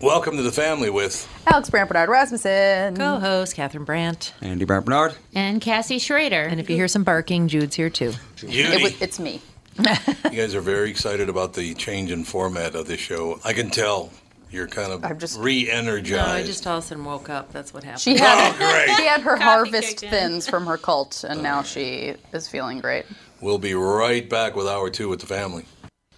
Welcome to the family with Alex Brandt Bernard Rasmussen. Co-host Catherine Brandt Andy Brandt Bernard. And Cassie Schrader. And if you hear some barking, Jude's here too. Judy. It was, it's me. you guys are very excited about the change in format of this show. I can tell you're kind of I'm just- re-energized. No, I just all of a sudden woke up. That's what happened. She had Oh, great. she had her Coffee harvest kicked in. thins from her cult, and now she is feeling great. We'll be right back with hour two with the family.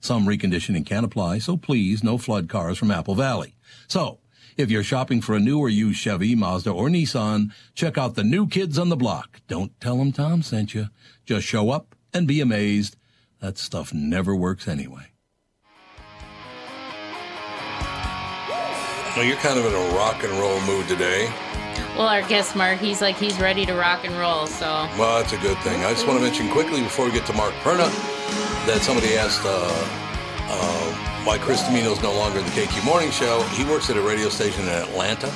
Some reconditioning can apply, so please no flood cars from Apple Valley. So, if you're shopping for a new or used Chevy, Mazda, or Nissan, check out the new kids on the block. Don't tell them Tom sent you. Just show up and be amazed. That stuff never works anyway. Well, you're kind of in a rock and roll mood today. Well, our guest Mark, he's like he's ready to rock and roll. So Well, that's a good thing. I just want to mention quickly before we get to Mark Perna that somebody asked uh, uh, why Chris Domino's no longer in the KQ Morning Show. He works at a radio station in Atlanta,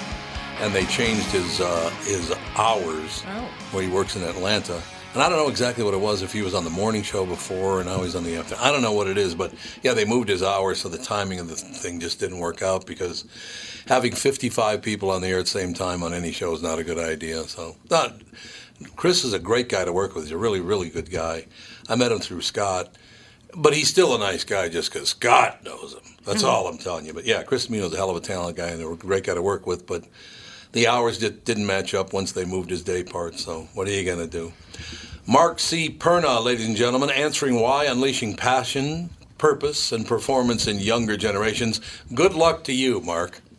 and they changed his uh, his hours Oh. where he works in Atlanta. And I don't know exactly what it was if he was on the morning show before and now he's on the after. I don't know what it is, but yeah, they moved his hours, so the timing of the thing just didn't work out because having 55 people on the air at the same time on any show is not a good idea. So, not Chris is a great guy to work with. He's a really, really good guy. I met him through Scott, but he's still a nice guy just because Scott knows him. That's mm-hmm. all I'm telling you. But yeah, Chris Domino's a hell of a talented guy and a great guy to work with. But the hours did, didn't match up once they moved his day part. So what are you going to do? Mark C. Perna, ladies and gentlemen, answering why unleashing passion, purpose, and performance in younger generations. Good luck to you, Mark.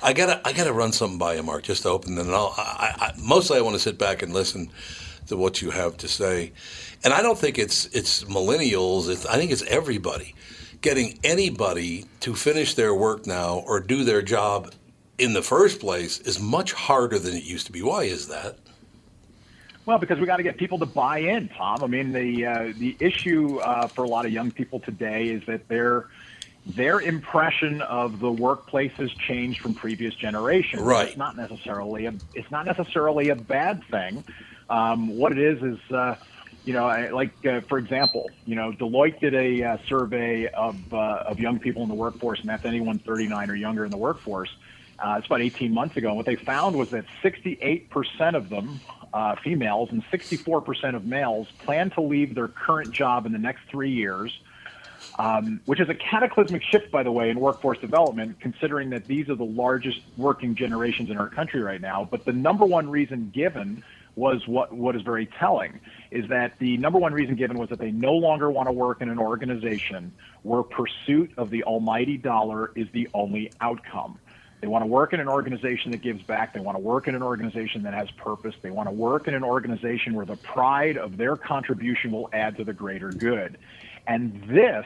I gotta, I gotta run something by you, Mark, just to open. Then I'll, I, I, mostly I want to sit back and listen to what you have to say. And I don't think it's it's millennials. It's, I think it's everybody getting anybody to finish their work now or do their job in the first place is much harder than it used to be. Why is that? Well, because we got to get people to buy in, Tom. I mean, the uh, the issue uh, for a lot of young people today is that their their impression of the workplace has changed from previous generations. Right. It's not necessarily a it's not necessarily a bad thing. Um, what it is is, uh, you know, I, like uh, for example, you know, Deloitte did a uh, survey of uh, of young people in the workforce, and that's anyone 39 or younger in the workforce. Uh, it's about 18 months ago. And what they found was that 68% of them, uh, females, and 64% of males, plan to leave their current job in the next three years, um, which is a cataclysmic shift, by the way, in workforce development, considering that these are the largest working generations in our country right now. But the number one reason given was what, what is very telling is that the number one reason given was that they no longer want to work in an organization where pursuit of the almighty dollar is the only outcome. They want to work in an organization that gives back. They want to work in an organization that has purpose. They want to work in an organization where the pride of their contribution will add to the greater good. And this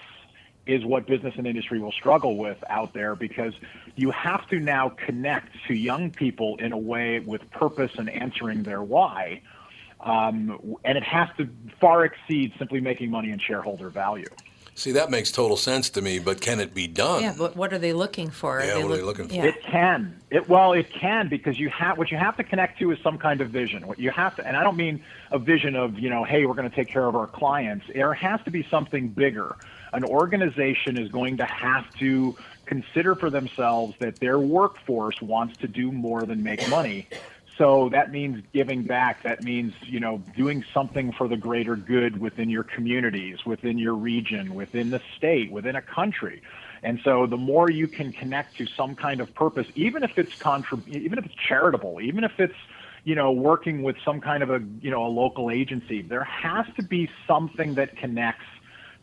is what business and industry will struggle with out there because you have to now connect to young people in a way with purpose and answering their why. Um, and it has to far exceed simply making money and shareholder value. See, that makes total sense to me, but can it be done? Yeah, but what are they looking for? Yeah, they what are they looking for? Yeah. It can. It well, it can because you have what you have to connect to is some kind of vision. What you have to, and I don't mean a vision of you know, hey, we're going to take care of our clients. There has to be something bigger. An organization is going to have to consider for themselves that their workforce wants to do more than make money. So that means giving back. That means, you know, doing something for the greater good within your communities, within your region, within the state, within a country. And so the more you can connect to some kind of purpose, even if it's contrib- even if it's charitable, even if it's, you know, working with some kind of a, you know, a local agency, there has to be something that connects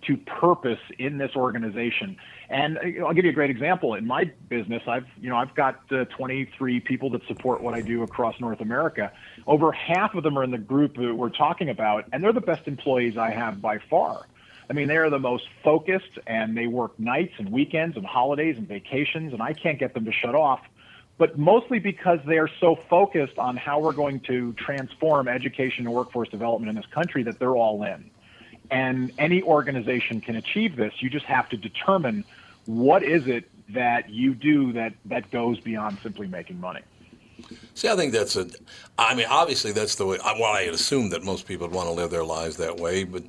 to purpose in this organization. And uh, I'll give you a great example. In my business, I've you know I've got uh, 23 people that support what I do across North America. Over half of them are in the group that we're talking about, and they're the best employees I have by far. I mean, they are the most focused, and they work nights and weekends and holidays and vacations, and I can't get them to shut off. But mostly because they are so focused on how we're going to transform education and workforce development in this country that they're all in. And any organization can achieve this. You just have to determine what is it that you do that, that goes beyond simply making money. See, I think that's a. I mean, obviously, that's the way. Well, I had assumed that most people would want to live their lives that way, but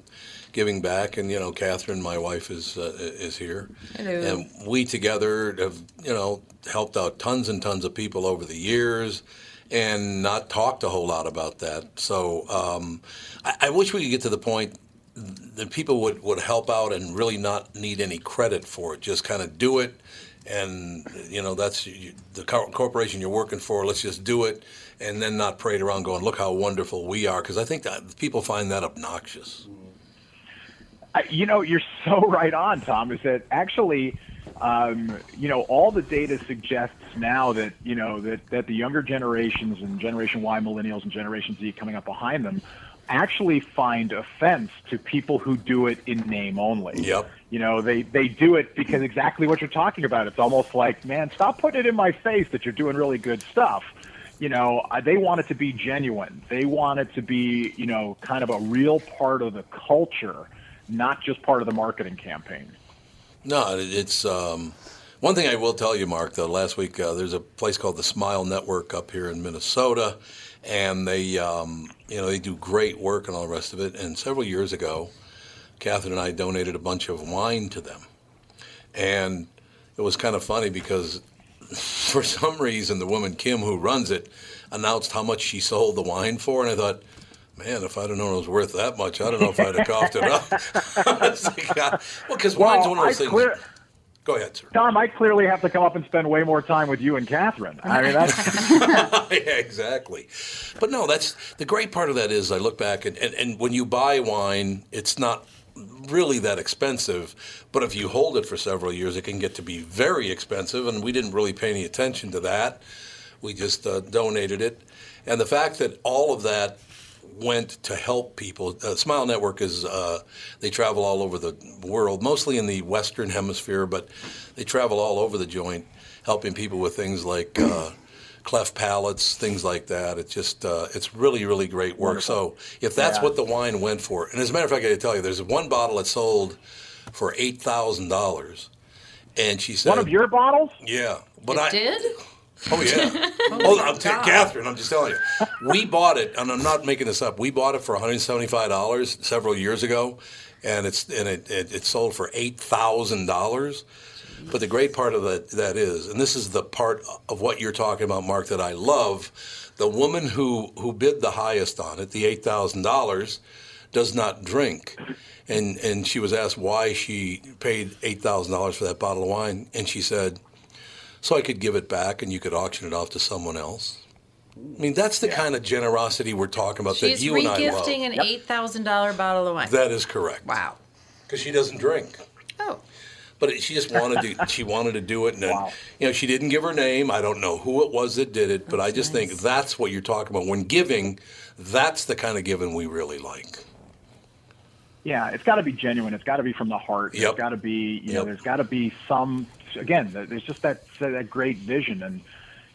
giving back, and you know, Catherine, my wife, is uh, is here, Hello. and we together have you know helped out tons and tons of people over the years, and not talked a whole lot about that. So um, I, I wish we could get to the point that people would, would help out and really not need any credit for it. Just kind of do it, and you know that's you- the co- corporation you're working for. Let's just do it, and then not parade around going, "Look how wonderful we are," because I think that people find that obnoxious. I, you know, you're so right on, Tom. Is that actually, um, you know, all the data suggests now that you know that that the younger generations and Generation Y, Millennials, and Generation Z coming up behind them actually find offense to people who do it in name only. Yep. You know, they they do it because exactly what you're talking about. It's almost like, man, stop putting it in my face that you're doing really good stuff. You know, they want it to be genuine. They want it to be, you know, kind of a real part of the culture, not just part of the marketing campaign. No, it's um, one thing I will tell you, Mark. Though last week uh, there's a place called the Smile Network up here in Minnesota, and they um, you know they do great work and all the rest of it. And several years ago, Catherine and I donated a bunch of wine to them, and it was kind of funny because for some reason the woman Kim who runs it announced how much she sold the wine for, and I thought. Man, if I'd have known it was worth that much, I don't know if I'd have coughed it up. Like, uh, well, because wine's one of I those things. clear, Go ahead, sir. Tom, I clearly have to come up and spend way more time with you and Catherine. I mean, that's yeah, exactly. But no, that's the great part of that is I look back and, and, and when you buy wine, it's not really that expensive. But if you hold it for several years, it can get to be very expensive. And we didn't really pay any attention to that. We just uh, donated it. And the fact that all of that went to help people. Uh, Smile Network is uh, they travel all over the world, mostly in the Western Hemisphere, but they travel all over the joint, helping people with things like uh, cleft palates, things like that. It's just uh, it's really really great work. So if that's Yeah. what the wine went for, and as a matter of fact, I got to tell you, there's one bottle that sold for eight thousand dollars, and she said, one of your bottles. yeah, but It I did? Oh yeah. oh, I'm t- Catherine. I'm just telling you. We bought it, and I'm not making this up. We bought it for 175 dollars several years ago, and it's and it it, it sold for eight thousand dollars. But the great part of that that is, and this is the part of what you're talking about, Mark, that I love. The woman who who bid the highest on it, the eight thousand dollars, does not drink. And and she was asked why she paid eight thousand dollars for that bottle of wine, and she said, so I could give it back and you could auction it off to someone else. I mean, that's the kind of generosity we're talking about She's that you and I love. She's regifting an $8,000 bottle of wine. that is correct. wow. Because she doesn't drink. Oh. but she just wanted to. She wanted to do it, and then, Wow. you know, she didn't give her name. I don't know who it was that did it, but I just think that's what you're talking about when giving. That's the kind of giving we really like. Yeah, it's got to be genuine. It's got to be from the heart. Yep. There's got to be, you know, there's got to be some. Again, there's just that that great vision, and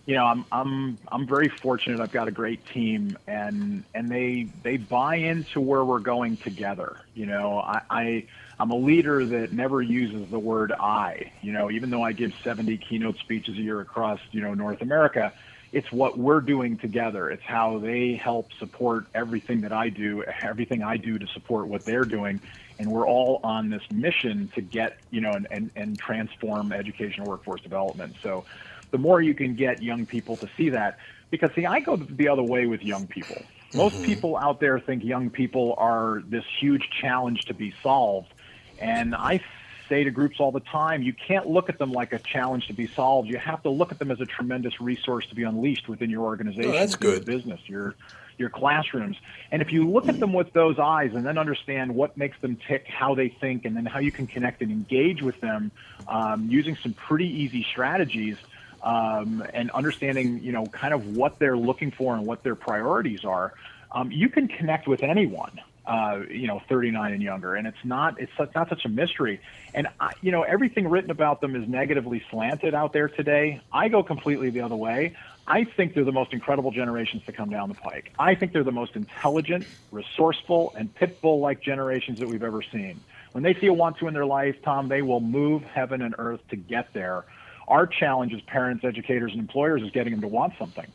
you know, I'm I'm I'm very fortunate. I've got a great team, and and they they buy into where we're going together. You know, I. I I'm a leader that never uses the word I. You know, even though I give 70 keynote speeches a year across, you know, North America, it's what we're doing together. It's how they help support everything that I do, everything I do to support what they're doing. And we're all on this mission to get, you know, and, and, and transform education and workforce development. So the more you can get young people to see that, because see, I go the other way with young people. Most mm-hmm. people out there think young people are this huge challenge to be solved. And I say to groups all the time, you can't look at them like a challenge to be solved. You have to look at them as a tremendous resource to be unleashed within your organization, Oh, that's within your good. business, your your classrooms. And if you look at them with those eyes and then understand what makes them tick, how they think, and then how you can connect and engage with them um, using some pretty easy strategies. Um, and understanding, you know, kind of what they're looking for and what their priorities are, um, you can connect with anyone uh, you know, 39 and younger, and it's not it's such- not such a mystery. And I, you know, everything written about them is negatively slanted out there today. I go completely the other way. I think they're the most incredible generations to come down the pike. I think they're the most intelligent, resourceful, and pit bull-like generations that we've ever seen. When they see a want to in their life, Tom, they will move heaven and earth to get there. Our challenge as parents, educators, and employers is getting them to want something.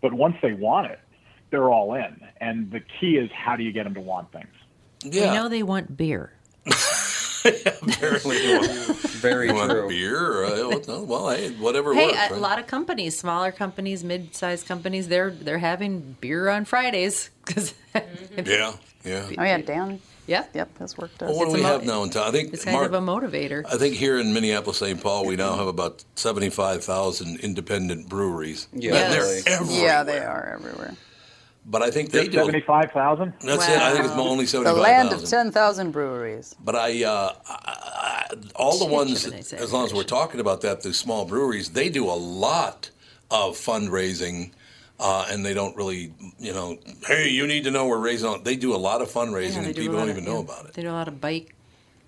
But once they want it, they're all in. And the key is how do you get them to want things? Yeah, We know they want beer. apparently you want, Very you want true. beer. Uh, well, well, hey, whatever Hey, works. a right? lot of companies, smaller companies, mid-sized companies, they're they're having beer on Fridays because Yeah, yeah. Oh yeah, Dan. Yep. Yep, his work Well, does. what do we mo- have now in town? I think it's kind Mark, of a motivator. I think here in Minneapolis, St. Paul, we now have about seventy-five thousand independent breweries. Yeah, And they're everywhere. yeah, they are everywhere. But I think they do. 75,000? That's it. I think it's Wow. only The seventy-five land of 10,000 breweries. But I, uh, I, I, all the ones, much of an as long as we're talking about that, the small breweries, they do a lot of fundraising. Uh, and they don't really, you know, hey, you need to know we're raising. On. They do a lot of fundraising, Yeah, and do people don't of- even know yeah, about it. They do a lot of bike,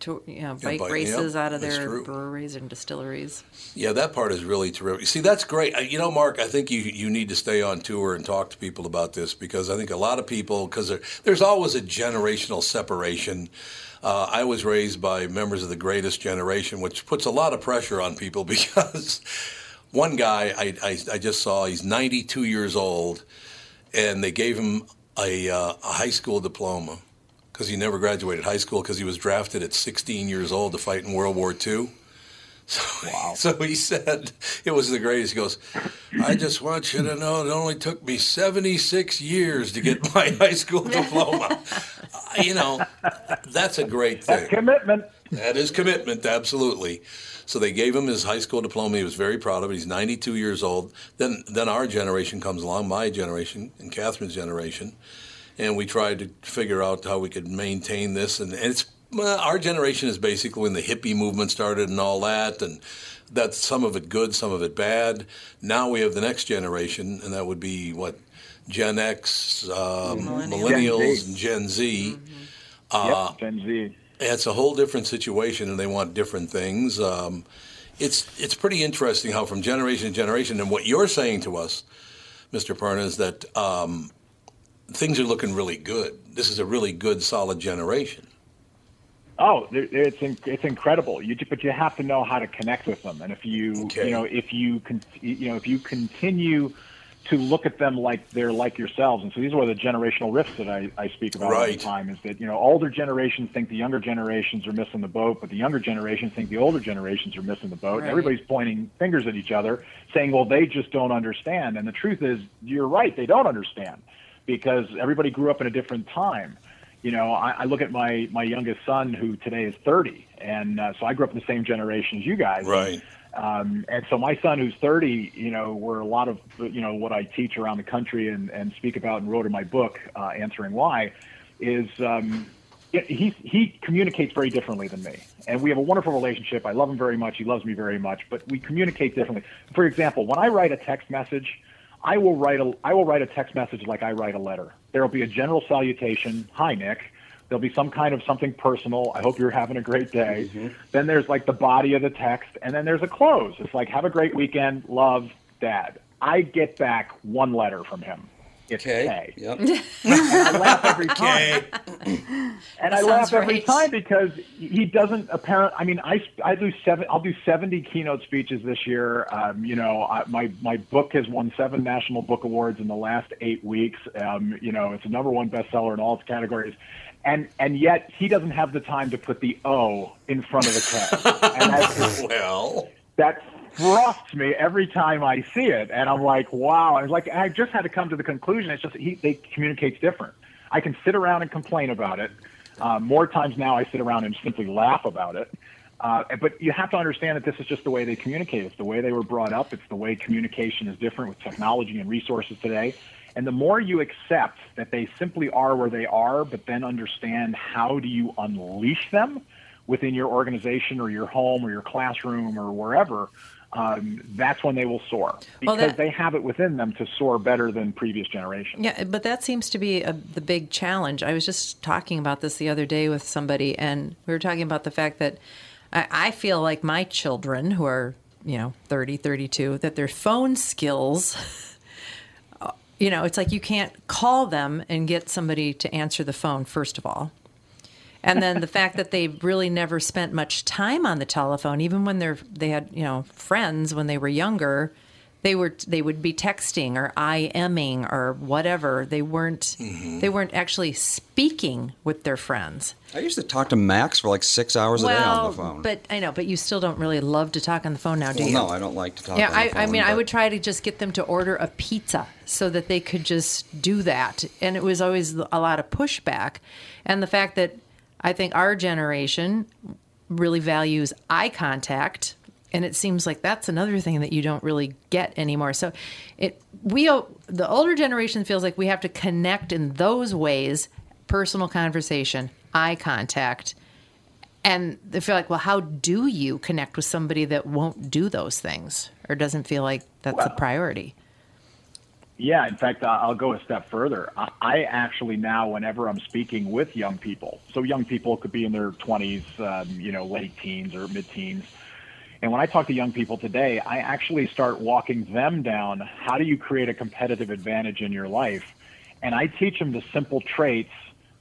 to, you know, bike bike- races yep, out of their breweries and distilleries. Yeah, that part is really terrific. See, that's great. Uh, You know, Mark, I think you you need to stay on tour and talk to people about this because I think a lot of people because there, there's always a generational separation. Uh, I was raised by members of the greatest generation, which puts a lot of pressure on people because one guy I, I, I just saw, he's 92 years old, and they gave him a, uh, a high school diploma because he never graduated high school because he was drafted at 16 years old to fight in World War II. So, so he said it was the greatest. He goes, I just want you to know it only took me 76 years to get my high school diploma. Uh, you know, that's a great That's thing. commitment. That is commitment, absolutely. So they gave him his high school diploma. He was very proud of it. He's 92 years old. Then, then our generation comes along, my generation and Catherine's generation, and we tried to figure out how we could maintain this. And, and it's our generation is basically when the hippie movement started and all that, and that's some of it good, some of it bad. Now we have the next generation, and that would be what Gen X, um, millennials, and Gen Z. Uh, yep, Gen Z. it's a whole different situation, and they want different things. Um, it's it's pretty interesting how from generation to generation, and what you're saying to us, Mr. Perna, is that um, things are looking really good. This is a really good, solid generation. Oh, it's in, it's incredible. You but you have to know how to connect with them, and if you Okay. you know if you con- you know if you continue to look at them like they're like yourselves, and so these are the generational rifts that I, I speak about all the time. Is that you know older generations think the younger generations are missing the boat, but the younger generations think the older generations are missing the boat. And everybody's pointing fingers at each other, saying, "Well, they just don't understand." And the truth is, you're right; they don't understand because everybody grew up in a different time you know, I, I look at my my youngest son, who today is 30, and uh, so I grew up in the same generation as you guys. Right. Um, and so my son, who's 30, you know, where a lot of you know what I teach around the country and, and speak about and wrote in my book, uh, answering why, is um, he he communicates very differently than me, and we have a wonderful relationship. I love him very much. He loves me very much, but we communicate differently. For example, when I write a text message, I will write a I will write a text message like I write a letter. There will be a general salutation, "Hi, Nick." There'll be some kind of something personal. I hope you're having a great day. Mm-hmm. Then there's like the body of the text, and then there's a close. It's like, "Have a great weekend, love, Dad." I get back one letter from him. It's Okay. K. Yep. I laugh every time. And I laugh every right. time because he doesn't apparent. I mean, I I do seven. I'll do seventy keynote speeches this year. Um, you know, I, my my book has won seven national book awards in the last eight weeks. Um, you know, it's a number one bestseller in all its categories. And and yet he doesn't have the time to put the O in front of the K. And that's Well, that thrusts me every time I see it, and I'm like, wow. And like I just had to come to the conclusion. It's just he they communicates different. I can sit around and complain about it. Uh, more times now, I sit around and simply laugh about it. Uh, but you have to understand that this is just the way they communicate. It's the way they were brought up. It's the way communication is different with technology and resources today. And the more you accept that they simply are where they are, but then understand how do you unleash them within your organization or your home or your classroom or wherever, um, that's when they will soar because Well, that- they have it within them to soar better than previous generations. Yeah, but that seems to be a, the big challenge. I was just talking about this the other day with somebody, and we were talking about the fact that I, I feel like my children, who are, you know, 30, 32, that their phone skills, you know, it's like you can't call them and get somebody to answer the phone, first of all. And then the fact that they really never spent much time on the telephone, even when they're they had you know friends when they were younger, they were they would be texting or IMing or whatever. They weren't mm-hmm. they weren't actually speaking with their friends. I used to talk to Max for like six hours a day on the phone. but I know, but you still don't really love to talk on the phone now, do well, you? no, I don't like to talk. Yeah, on the I, I phone, mean, I would try to just get them to order a pizza so that they could just do that. And it was always a lot of pushback. And the fact that I think our generation really values eye contact. And it seems like that's another thing that you don't really get anymore. So it we the older generation feels like we have to connect in those ways, personal conversation, eye contact, and they feel like, well, how do you connect with somebody that won't do those things or doesn't feel like that's a priority? Yeah, in fact, I'll go a step further. I- actually now, whenever I'm speaking with young people, so young people could be in their 20s, um, you know, late teens or mid teens. And when I talk to young people today, I actually start walking them down how do you create a competitive advantage in your life? And I teach them the simple traits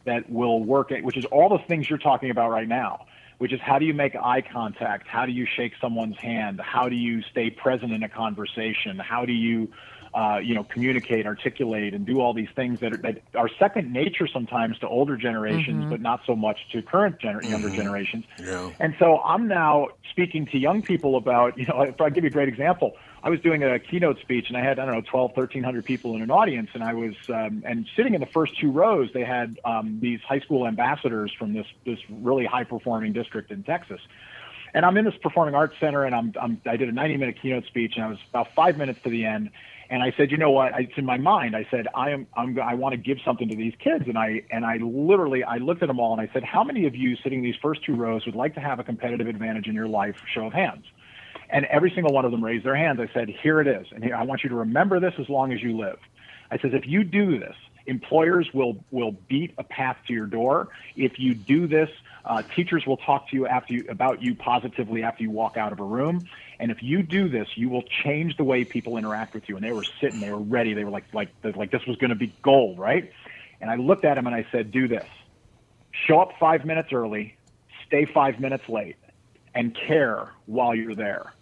that will work, which is all the things you're talking about right now, which is how do you make eye contact? How do you shake someone's hand? How do you stay present in a conversation? How do you uh, you know, communicate, articulate, and do all these things that are, that are second nature sometimes to older generations, but not so much to current gener- younger generations. Yeah. And so I'm now speaking to young people about, you know, if I give you a great example, I was doing a keynote speech and I had, I don't know, 12, 1300 people in an audience. And I was, um, and sitting in the first two rows, they had um, these high school ambassadors from this, this really high performing district in Texas. And I'm in this performing arts center and I'm, I'm I did a 90 minute keynote speech and I was about five minutes to the end. And I said, you know what? I, it's in my mind. I said, I am, I'm, I want to give something to these kids. And I, and I literally, I looked at them all and I said, how many of you sitting these first two rows would like to have a competitive advantage in your life? Show of hands. And every single one of them raised their hands. I said, here it is. And here, I want you to remember this as long as you live. I says, if you do this, employers will, will beat a path to your door. If you do this, uh, teachers will talk to you after you, about you positively after you walk out of a room. And if you do this, you will change the way people interact with you. And they were sitting, they were ready. They were like, like, like this was going to be gold, right? And I looked at him and I said, do this. Show up five minutes early, stay five minutes late, and care while you're there.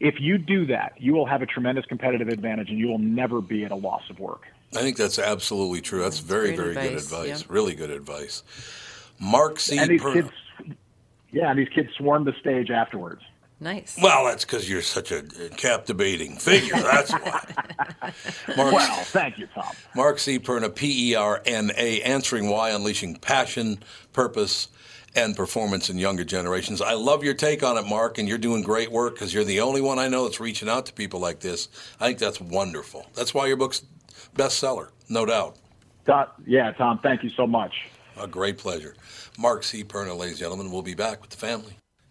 If you do that, you will have a tremendous competitive advantage and you will never be at a loss of work. I think that's absolutely true. That's very, great very good advice, advice. yeah. Really good advice. Mark C. And these Per- kids, yeah, and these kids swarmed the stage afterwards. Nice. Well, that's because you're such a uh, captivating figure. That's why. Mark, Well, thank you, Tom. Mark C. Perna, P E R N A, answering why, unleashing passion, purpose, and performance in younger generations. I love your take on it, Mark, and you're doing great work because you're the only one I know that's reaching out to people like this. I think that's wonderful. That's why your book's bestseller, no doubt. Tom, yeah, Tom, thank you so much. A great pleasure. Mark C. Perna, ladies and gentlemen, we'll be back with the family.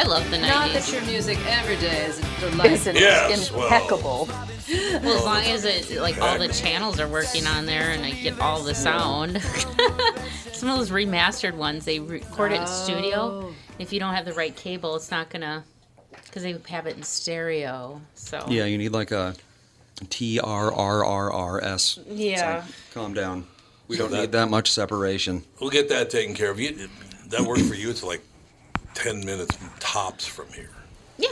I love the 90s. Not that your music every day is delightful. Isn't Yes, impeccable. Well, as long as it like all the channels are working on there and I get all the sound. Some of those remastered ones, they record it in studio. Oh. If you don't have the right cable, it's not gonna because they have it in stereo. So Yeah, you need like a T R R R R S. Yeah. like, calm down. We don't that- need that much separation. We'll get that taken care of. You, that worked for you. It's like 10 minutes tops from here. yeah.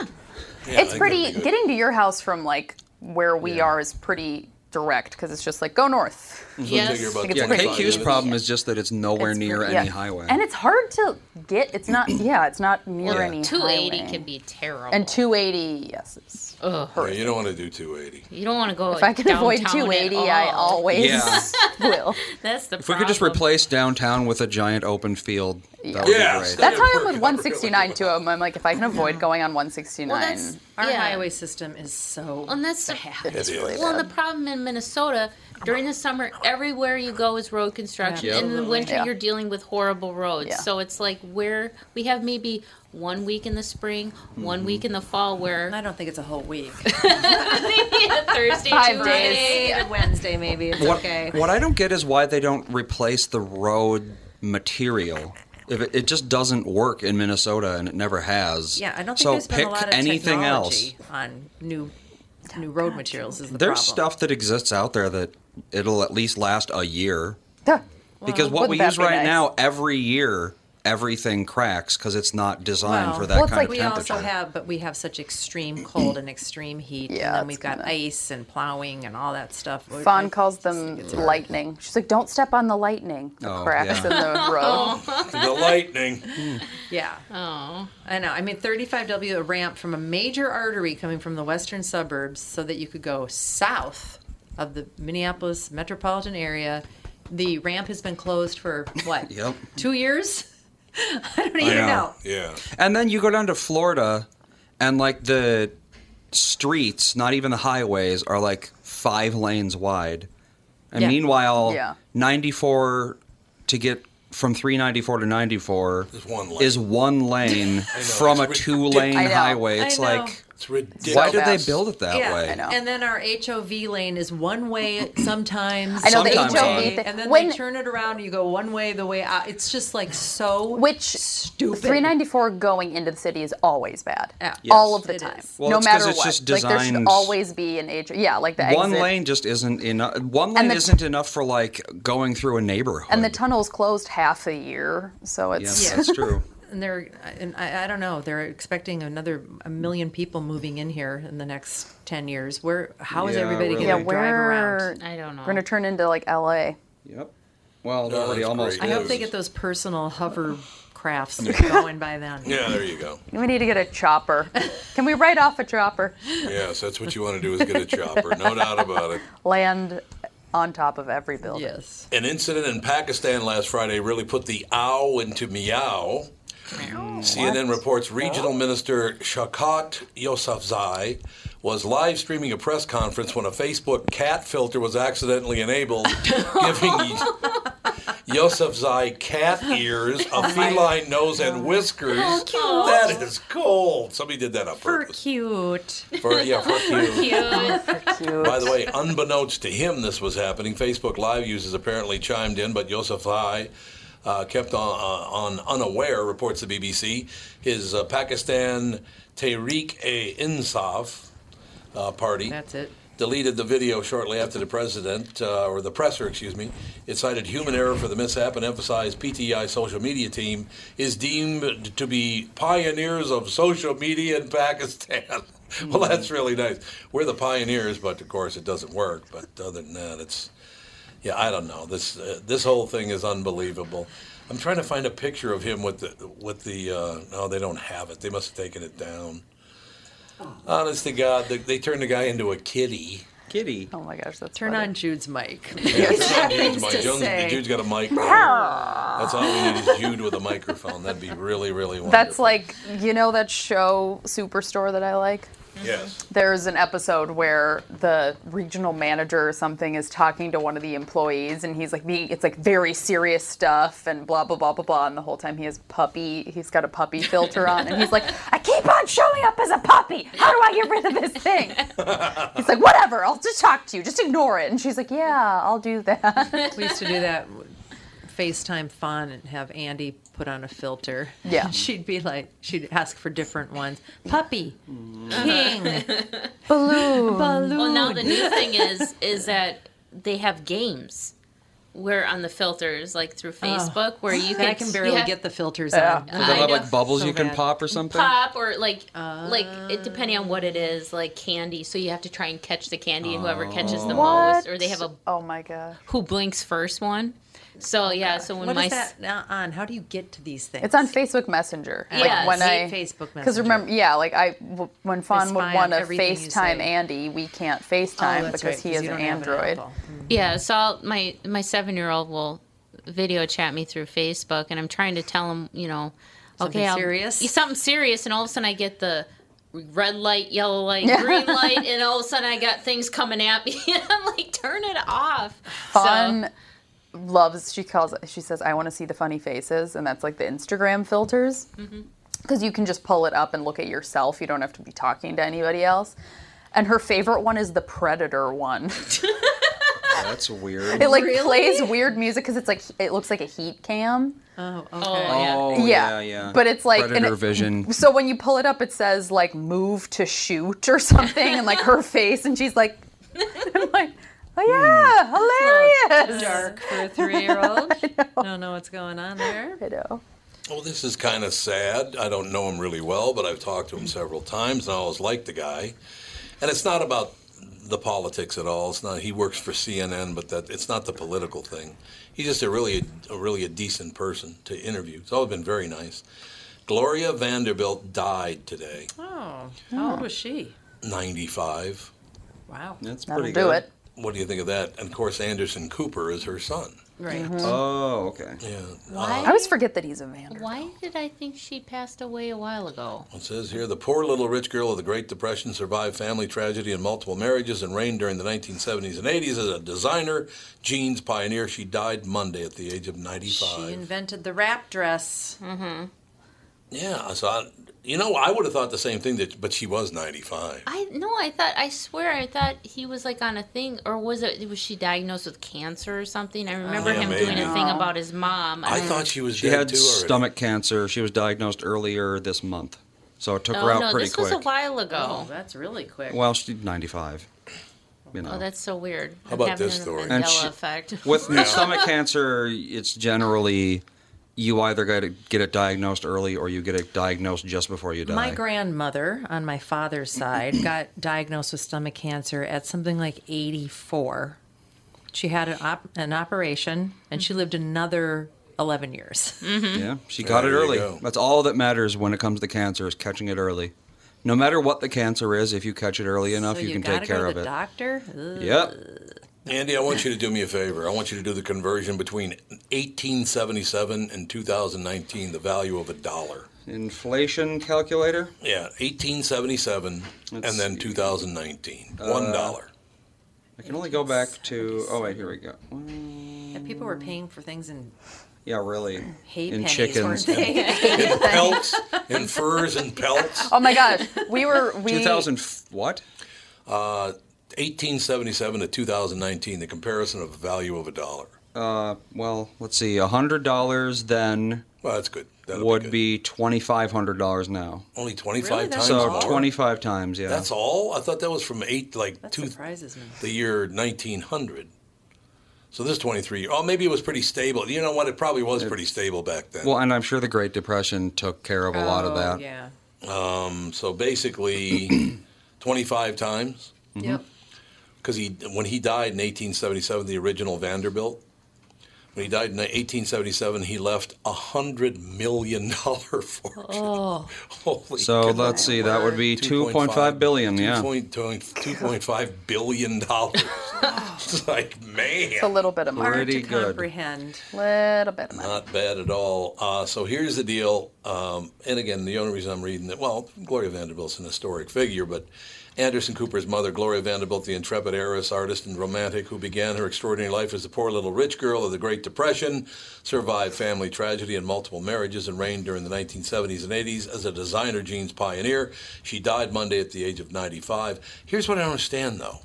Yeah, it's pretty. Getting to your house from like where we are is pretty direct because it's just like go north. Yes. gonna take you about Like, Yeah, KQ's problem is just that it's nowhere It's near pretty- any yeah. highway. and it's hard to get. It's not. Yeah, it's not near Yeah. any 280 highway. can be terrible. And 280, yes, it's Ugh. Yeah, you don't want to do 280. You don't want to go. If I can avoid 280, I always Yeah. will. That's the. if we could just replace downtown with a giant open field, that Yeah. be great. That's how I am with 169 too. I'm I'm like, if I can avoid going on 169, Well, that's Our yeah. highway system is so And that's the, bad. it's really well, and the problem in Minnesota during the summer, everywhere you go is road construction. Yeah. And in the winter, Yeah. you're dealing with horrible roads. Yeah. So it's like where we have maybe one week in the spring, one week in the fall, where I don't think it's a whole week. maybe a Thursday, Five to days. Friday. Friday Wednesday, maybe. It's What, okay. what I don't get is why they don't replace the road material. If it, it just doesn't work in Minnesota, and it never has. Yeah, I don't think so there's been pick a lot of anything else. technology on new new road materials. Is the There's problem. stuff that exists out there that it'll at least last a year. Duh. Because what we use be right nice? now, every year, everything cracks because it's not designed Well, for that Well, it's kind like of We temperature. also have, but we have such extreme cold and extreme heat, Yeah, and then we've got kinda- ice and plowing and all that stuff. Fawn I calls them think it's hard. lightning. She's like, don't step on the lightning. The Oh, cracks yeah. in the road. Oh. the lightning. Yeah. Oh, I know. I mean, 35W, a ramp from a major artery coming from the western suburbs so that you could go south of the Minneapolis metropolitan area. The ramp has been closed for what? Yep. Two years? I don't I even know. know. Yeah. And then you go down to Florida, and like the streets, not even the highways, are like five lanes wide. And Yeah. meanwhile, Yeah. 94 to get from 394 to 94 Is one lane. is one lane from a two lane I know. highway. I It's know. like It's ridiculous. Why did they build it that yeah, way? I know. and then our HOV lane is one way sometimes. I know the Sometimes HOV on. thing. and then when, they turn it around and you go one way the way out. It's just like so which stupid. 394 going into the city is always bad. Yeah. All of the It time. is. Well, no it's 'cause matter it's what. just like there should always be an H yeah, like the One lane just isn't enough. One lane the- isn't enough for like going through a neighborhood. and the tunnel's closed half a year, so it's Yes, that's true. and they're and I, I don't know they're expecting another a million people moving in here in the next 10 years where how is Yeah, everybody really. going yeah, to drive around I don't know. We're gonna turn into like LA. Yep. Well, No, already almost. i hope they get those personal hover crafts going by then Yeah, there you go. We need to get a chopper. Can we write off a chopper? Yes, that's what you want to do is get a chopper. No doubt about it. Land on top of every building. yes An incident in Pakistan last Friday really put the ow into meow. Mm. CNN reports regional minister Shaukat Yousafzai was live streaming a press conference when a Facebook cat filter was accidentally enabled, giving Yousafzai cat ears, a oh feline nose, and whiskers. That is cold. Somebody did that on for purpose. cute For, yeah, for cute. Cute. Cute. By the way, unbeknownst to him, this was happening. Facebook Live users apparently chimed in, but Yousafzai uh, kept on, uh, on unaware, reports the BBC. His uh, Pakistan Tehreek-e-Insaf uh, party that's it deleted the video shortly after the president, uh, or the presser, excuse me. It cited human error for the mishap and emphasized PTI social media team is deemed to be pioneers of social media in Pakistan. well, that's really nice. We're the pioneers, but of course it doesn't work. But other than that, it's yeah, I don't know. This uh, this whole thing is unbelievable. I'm trying to find a picture of him with the with the. Uh, no, they don't have it. They must have taken it down. Honest to God, they, they turned the guy into a kitty. Kitty. Oh my gosh, that's turn funny. on jude's mic Yeah, turn on Jude's mic. to Jude's. Jude's got a mic. That's all we need is Jude with a microphone. That'd be really, really wonderful. That's like you know that show Superstore that I like. Yes. There's an episode where the regional manager or something is talking to one of the employees, and he's like, being, it's like very serious stuff, and blah blah blah blah blah. And the whole time he has puppy, he's got a puppy filter on, and he's like, I keep on showing up as a puppy. How do I get rid of this thing? He's like, whatever, I'll just talk to you, just ignore it. And she's like, Yeah, I'll do that. we used to do that FaceTime fun and have Andy put on a filter. Yeah. She'd be like, she'd ask for different ones. Puppy, king, Balloon. balloon. Well, now the new thing is is that they have games where on the filters, like through Facebook, where you can I can barely yeah, get the filters Yeah. on. Do they have like bubbles So you can bad. pop or something? pop or like uh, like it depending on what it is, like candy. So you have to try and catch the candy, and whoever catches the What? most, or they have a Oh my god. who blinks first one. So yeah, so when What my is that now on? How do you get to these things? It's on Facebook Messenger. Like Yes. when I Facebook Messenger. Because remember, yeah, like I when Fawn would want to FaceTime. Andy, we can't Oh, FaceTime that's because right, he 'cause has you an don't have Android. Apple. Mm-hmm. Yeah, so I'll, my my seven year old will video chat me through Facebook, and I'm trying to tell him, you know, Something okay, I'll- serious? Yeah, something serious, and all of a sudden I get the red light, yellow light, Yeah. green light, and all of a sudden I got things coming at me, and I'm like, turn it off. Fawn loves. She calls. it She says, "I want to see the funny faces," and that's like the Instagram filters. Mm-hmm. Because you can just pull it up and look at yourself. You don't have to be talking to anybody else. And her favorite one is the Predator one. That's weird. It like Really? plays weird music because it's like it looks like a heat cam. Oh, okay. Oh, yeah. Oh yeah, yeah, yeah. But it's like and Predator it- vision. So when you pull it up, it says like "move to shoot" or something, and like her face, and she's like, I'm like, oh yeah, hmm. hilarious. Dark for a three-year-old. I Don't know what's going on there. I know. Well, this is kind of sad. I don't know him really well, but I've talked to him several times, and I always liked the guy. And it's not about the politics at all. It's not. He works for CNN, but that it's not the political thing. He's just a really, a really a decent person to interview. It's always been very nice. Gloria Vanderbilt died today, Oh, how old was she? 95. Wow. That's That'll pretty do good. it. What do you think of that? And of course, Anderson Cooper is her son. Right. Oh, okay. Yeah. Why? I always forget that he's a Vander. Why did I think she passed away a while ago? It says here the poor little rich girl of the Great Depression survived family tragedy and multiple marriages and reigned during the 1970s and 80s as a designer, jeans pioneer. She died Monday at the age of 95. She invented the wrap dress. Mm-hmm. Yeah, so I, You know, I would have thought the same thing, that, but she was 95. I no, I thought I swear I thought he was like on a thing, or was it was she diagnosed with cancer or something? I remember Yeah, him doing a thing about his mom. I don't- thought she was She dead had too already. stomach cancer. She was diagnosed earlier this month, so it took Oh her out no, pretty this quick. was a while ago. Oh, oh, that's really quick. Well, she's 95. You know. Oh, that's so weird. How about this story? Mandela And she- effect. With stomach cancer, it's generally you either got to get it diagnosed early or you get it diagnosed just before you die. My grandmother on my father's side got diagnosed with stomach cancer at something like 84. She had an, op- an operation and she lived another 11 years. Mm-hmm. Yeah, she got it There you early. go. That's all that matters when it comes to cancer is catching it early. No matter what the cancer is, if you catch it early enough, so you, you, can take care go of the it. doctor. Ugh. Yep. Andy, I want you to do me a favor. I want you to do the conversion between 1877 and 2019, the value of a dollar. Inflation calculator. Yeah, 1877 Let's and then see. 2019. Uh, One dollar. I can only go back to. Oh wait, here we go. And people were paying for things in Yeah, really. hay In pennies, chickens. weren't they? In pelts, in furs and pelts. Oh my gosh, we were we 2000 f- what? Uh, 1877 to 2019, the comparison of the value of a dollar. Uh, well, let's see. A hundred dollars then Well, that's good. That'll would good. be twenty five hundred dollars now. only 25 Really? times That's So more. twenty five times, yeah. That's all. I thought that was from eight, like That two, surprises me. the year 1900. So this 23. Oh, maybe it was pretty stable. You know what? It probably was pretty stable back then. well, and I'm sure the Great Depression took care of a lot of Oh, that. Yeah. Um, so basically, 25 times. Yep. Because he, when he died in 1877, the original Vanderbilt, when he died in 1877, he left a hundred million dollar fortune. Oh, Holy So cow. let's see, that would be two point five billion, yeah. 2.5 billion dollars. it's like, man. it's a little bit of money, Hard Pretty to good. comprehend. little bit of money. Not bad at all. Uh, so here's the deal. Um, and again, the only reason I'm reading that, well, Gloria Vanderbilt's an historic figure, but Anderson Cooper's mother, Gloria Vanderbilt, the intrepid heiress, artist, and romantic who began her extraordinary life as a poor little rich girl of the Great Depression, survived family tragedy and multiple marriages, and reigned during the 1970s and 80s as a designer jeans pioneer. She died Monday at the age of 95. Here's what I don't understand, though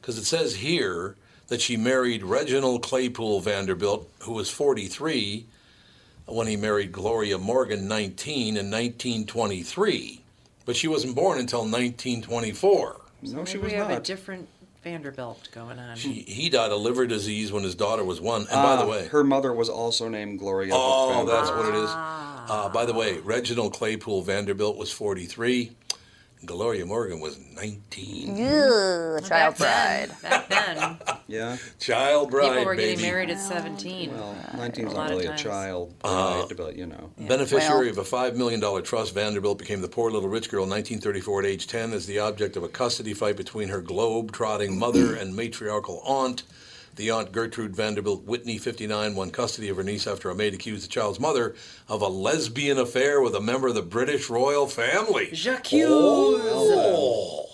because it says here that she married Reginald Claypoole Vanderbilt, who was 43 when he married Gloria Morgan, 19, in 1923. But she wasn't born until 1924. No, she Maybe was we have a not. different Vanderbilt going on. He, he died of liver disease when his daughter was one. And by the Ah, way, her mother was also named Gloria. oh, Vanderbilt. that's what it is. Uh, by the way, Reginald Claypoole Vanderbilt was 43. Gloria Morgan was 19. Ugh, child Back bride. then- Back then, Yeah. Child bride, people were baby. getting married at 17. Well, 19 is not really a times. child Uh, but you know. Beneficiary of a $5 million trust, Vanderbilt became the poor little rich girl in 1934 at age 10 as the object of a custody fight between her globe-trotting mother and matriarchal aunt. The aunt, Gertrude Vanderbilt Whitney, 59, won custody of her niece after a maid accused the child's mother of a lesbian affair with a member of the British royal family. J'accuse. Oh,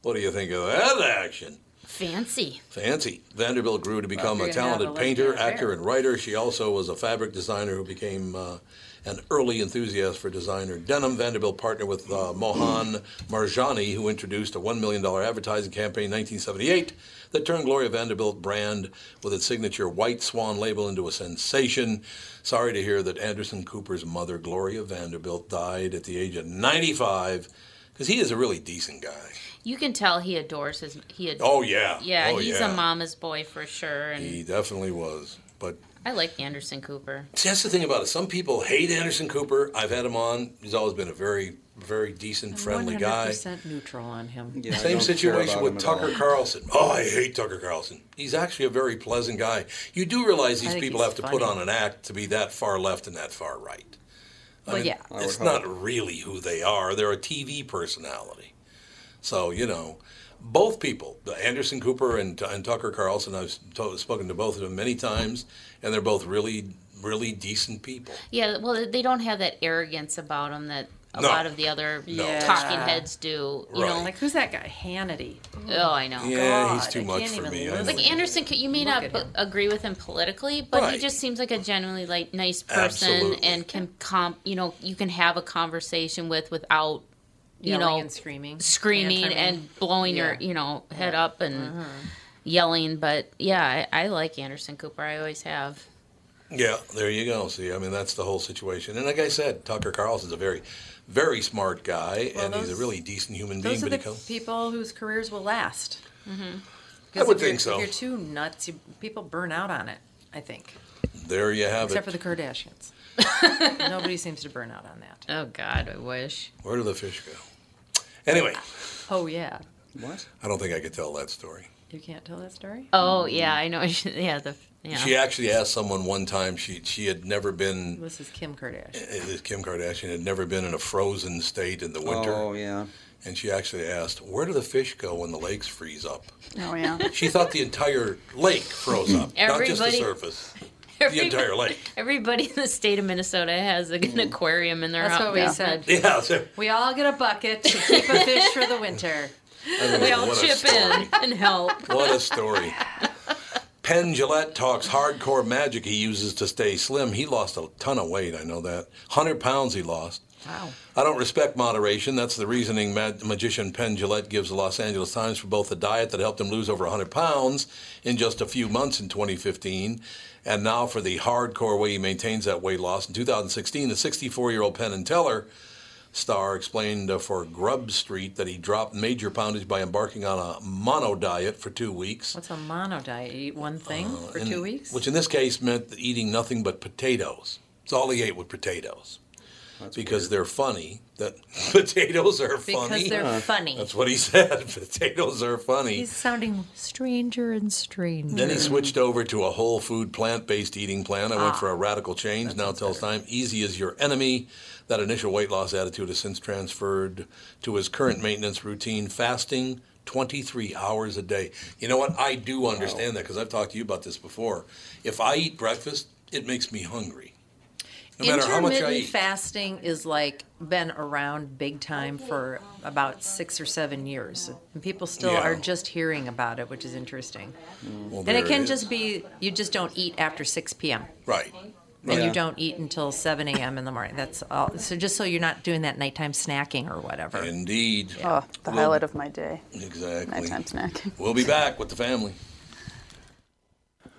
what do you think of that action? fancy. Fancy. Vanderbilt grew to become you're a talented a painter, lesbian actor, and writer. She also was a fabric designer who became uh, an early enthusiast for designer denim. Vanderbilt partnered with uh, Mohan Murjani, who introduced a $1 million advertising campaign in 1978 that turned Gloria Vanderbilt brand with its signature white swan label into a sensation. Sorry to hear that Anderson Cooper's mother, Gloria Vanderbilt, died at the age of 95 because he is a really decent guy. You can tell he adores his. He ad- Oh, yeah. yeah, Oh, he's yeah. a mama's boy for sure, and He definitely was. But I like Anderson Cooper. See, that's the thing about it. Some people hate Anderson Cooper. I've had him on. He's always been a very, very decent, friendly guy. 100% neutral on him. Yeah, Same situation with Tucker. Carlson. Oh, I hate Tucker Carlson. He's actually a very pleasant guy. You do realize these people have to put on an act to be that far left and that far right. I Well, mean, yeah. I would It's hope. not really who they are. They're a TV personality. So, you know, both people, the Anderson Cooper and, and Tucker Carlson, I've to- spoken to both of them many times, and they're both really, really decent people. Yeah, well, they don't have that arrogance about them that a No. lot of the other Yeah. talking heads do. You know, Like who's that guy? Hannity. oh, I know. Yeah, he's too I much for me. I listen. know. Like Anderson, you may not at b- agree with him politically, but Right. he just seems like a genuinely like nice person Absolutely. and can comp. You know, you can have a conversation with without you Yelling know and screaming, screaming Tantruming. and blowing your you know head up and yelling. But yeah, I, I like Anderson Cooper. I always have. Yeah, there you go. See, I mean, that's the whole situation. And like I said, Tucker Carlson's a very, very smart guy, Well, and he's a really decent human being. Those are But the he comes. people whose careers will last. Mm-hmm. I would you're, think so. If you're too nuts, you, people burn out on it. I think, There you have except it. Except for the Kardashians. Nobody seems to burn out on that. Oh God, I wish. Where do the fish go? Anyway, Oh yeah, What? I don't think I could tell that story. you can't tell that story. Oh yeah, I know. yeah, the yeah. She actually asked someone one time. She she had never been. This is Kim Kardashian. uh, Kim Kardashian had never been in a frozen state in the winter, Oh yeah. and she actually asked, "Where do the fish go when the lakes freeze up?" Oh yeah. She thought the entire lake froze up, not just the surface. The entire lake. Everybody in the state of Minnesota has an mm-hmm. aquarium in their house. That's house. what we said. Yeah, so- We all get a bucket to keep a fish for the winter. We all What a chip story. in and help. What a story. Penn Jillette talks hardcore magic he uses to stay slim. He lost a ton of weight, I know that. 100 pounds he lost. Wow. I don't respect moderation. That's the reasoning mag- magician Penn Jillette gives the Los Angeles Times for both the diet that helped him lose over 100 pounds in just a few months in 2015, and now for the hardcore way he maintains that weight loss. In 2016, the 64 year old Penn and Teller star explained uh, for Grub Street that he dropped major poundage by embarking on a mono diet for two weeks. What's a mono diet? You eat one thing for in- two weeks? Which in this case meant eating nothing but potatoes. It's all he ate was potatoes. Because they're funny. That potatoes are because funny. they're funny. That's what he said. potatoes are funny. He's sounding stranger and stranger. Then he switched over to a whole food, plant based eating plan. I went Ah. for a radical change. Now tells time easy is your enemy. That initial weight loss attitude has since transferred to his current maintenance routine, fasting 23 hours a day. You know what? I do understand that because I've talked to you about this before. If I eat breakfast, it makes me hungry. No matter how much I Intermittent eat. fasting is like been around big time for about six or seven years, and people still Yeah. are just hearing about it, which is interesting. Mm. Well, And there it can is. just be you just don't eat after six p.m. Right. and Yeah. you don't eat until seven a.m. in the morning. That's all. So just so you're not doing that nighttime snacking or whatever. Indeed. Oh, the Well, highlight of my day. Exactly. Nighttime snack. We'll be back with the family.